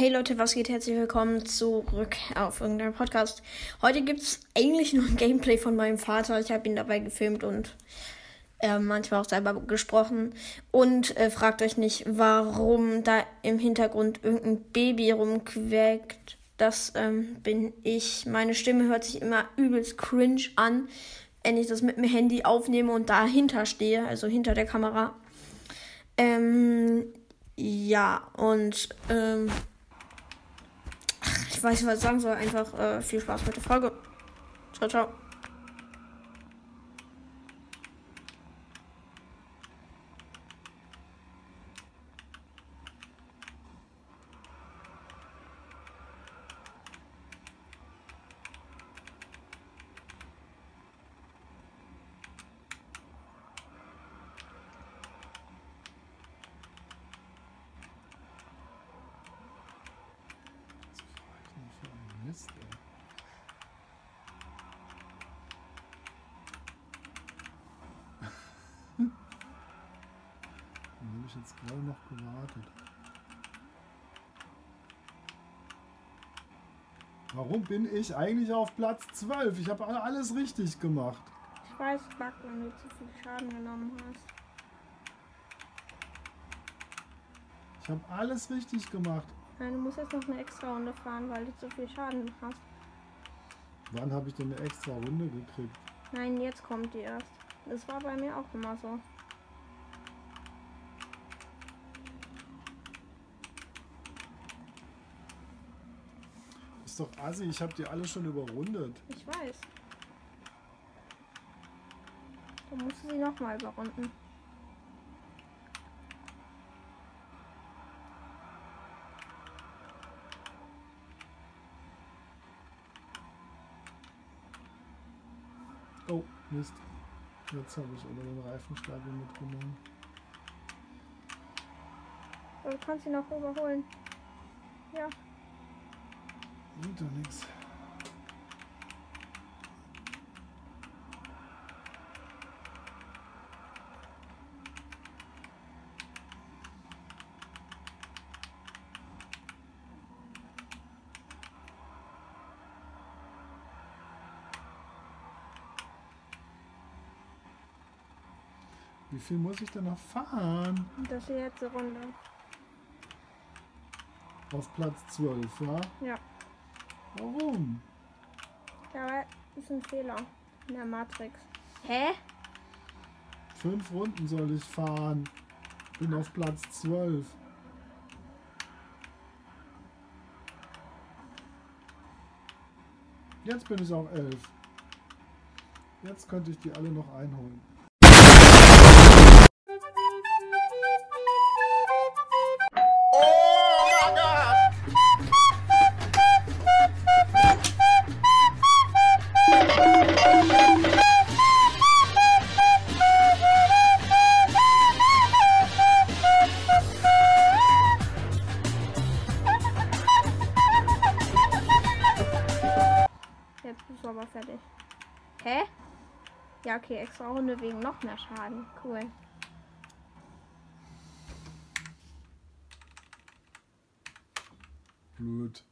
Hey Leute, was geht? Herzlich willkommen zurück auf irgendeinem Podcast. Heute gibt es eigentlich nur ein Gameplay von meinem Vater. Ich habe ihn dabei gefilmt und äh, manchmal auch selber gesprochen. Und äh, fragt euch nicht, warum da im Hintergrund irgendein Baby rumquäkt. Das ähm, bin ich. Meine Stimme hört sich immer übelst cringe an, wenn ich das mit dem Handy aufnehme und dahinter stehe, also hinter der Kamera. Ähm, ja, und ähm, ich weiß nicht, was ich sagen soll. Einfach äh, viel Spaß mit der Folge. Ciao, ciao. Mist, ey. Dann habe ich jetzt gerade noch gewartet. Warum bin ich eigentlich auf Platz 12? Ich habe alles richtig gemacht. Ich weiß, Bug, wenn du zu viel Schaden genommen hast. Ich habe alles richtig gemacht. Nein, du musst jetzt noch eine extra Runde fahren, weil du zu viel Schaden hast. Wann habe ich denn eine extra Runde gekriegt? Nein, jetzt kommt die erst. Das war bei mir auch immer so. Ist doch assi, ich habe die alle schon überrundet. Ich weiß. Dann musst du sie nochmal überrunden. Mist. Jetzt habe ich aber den Reifenstapel mitgenommen. Aber du kannst sie noch überholen. Ja. Doch nichts. Wie viel muss ich denn noch fahren? Das ist die letzte Runde. Auf Platz 12, ja? Ja. Warum? Da ist ein Fehler in der Matrix. Hä? Fünf Runden soll ich fahren. Bin auf Platz 12. Jetzt bin ich auf 11. Jetzt könnte ich die alle noch einholen. Ja, okay, extra Runde wegen noch mehr Schaden. Cool. Blöd.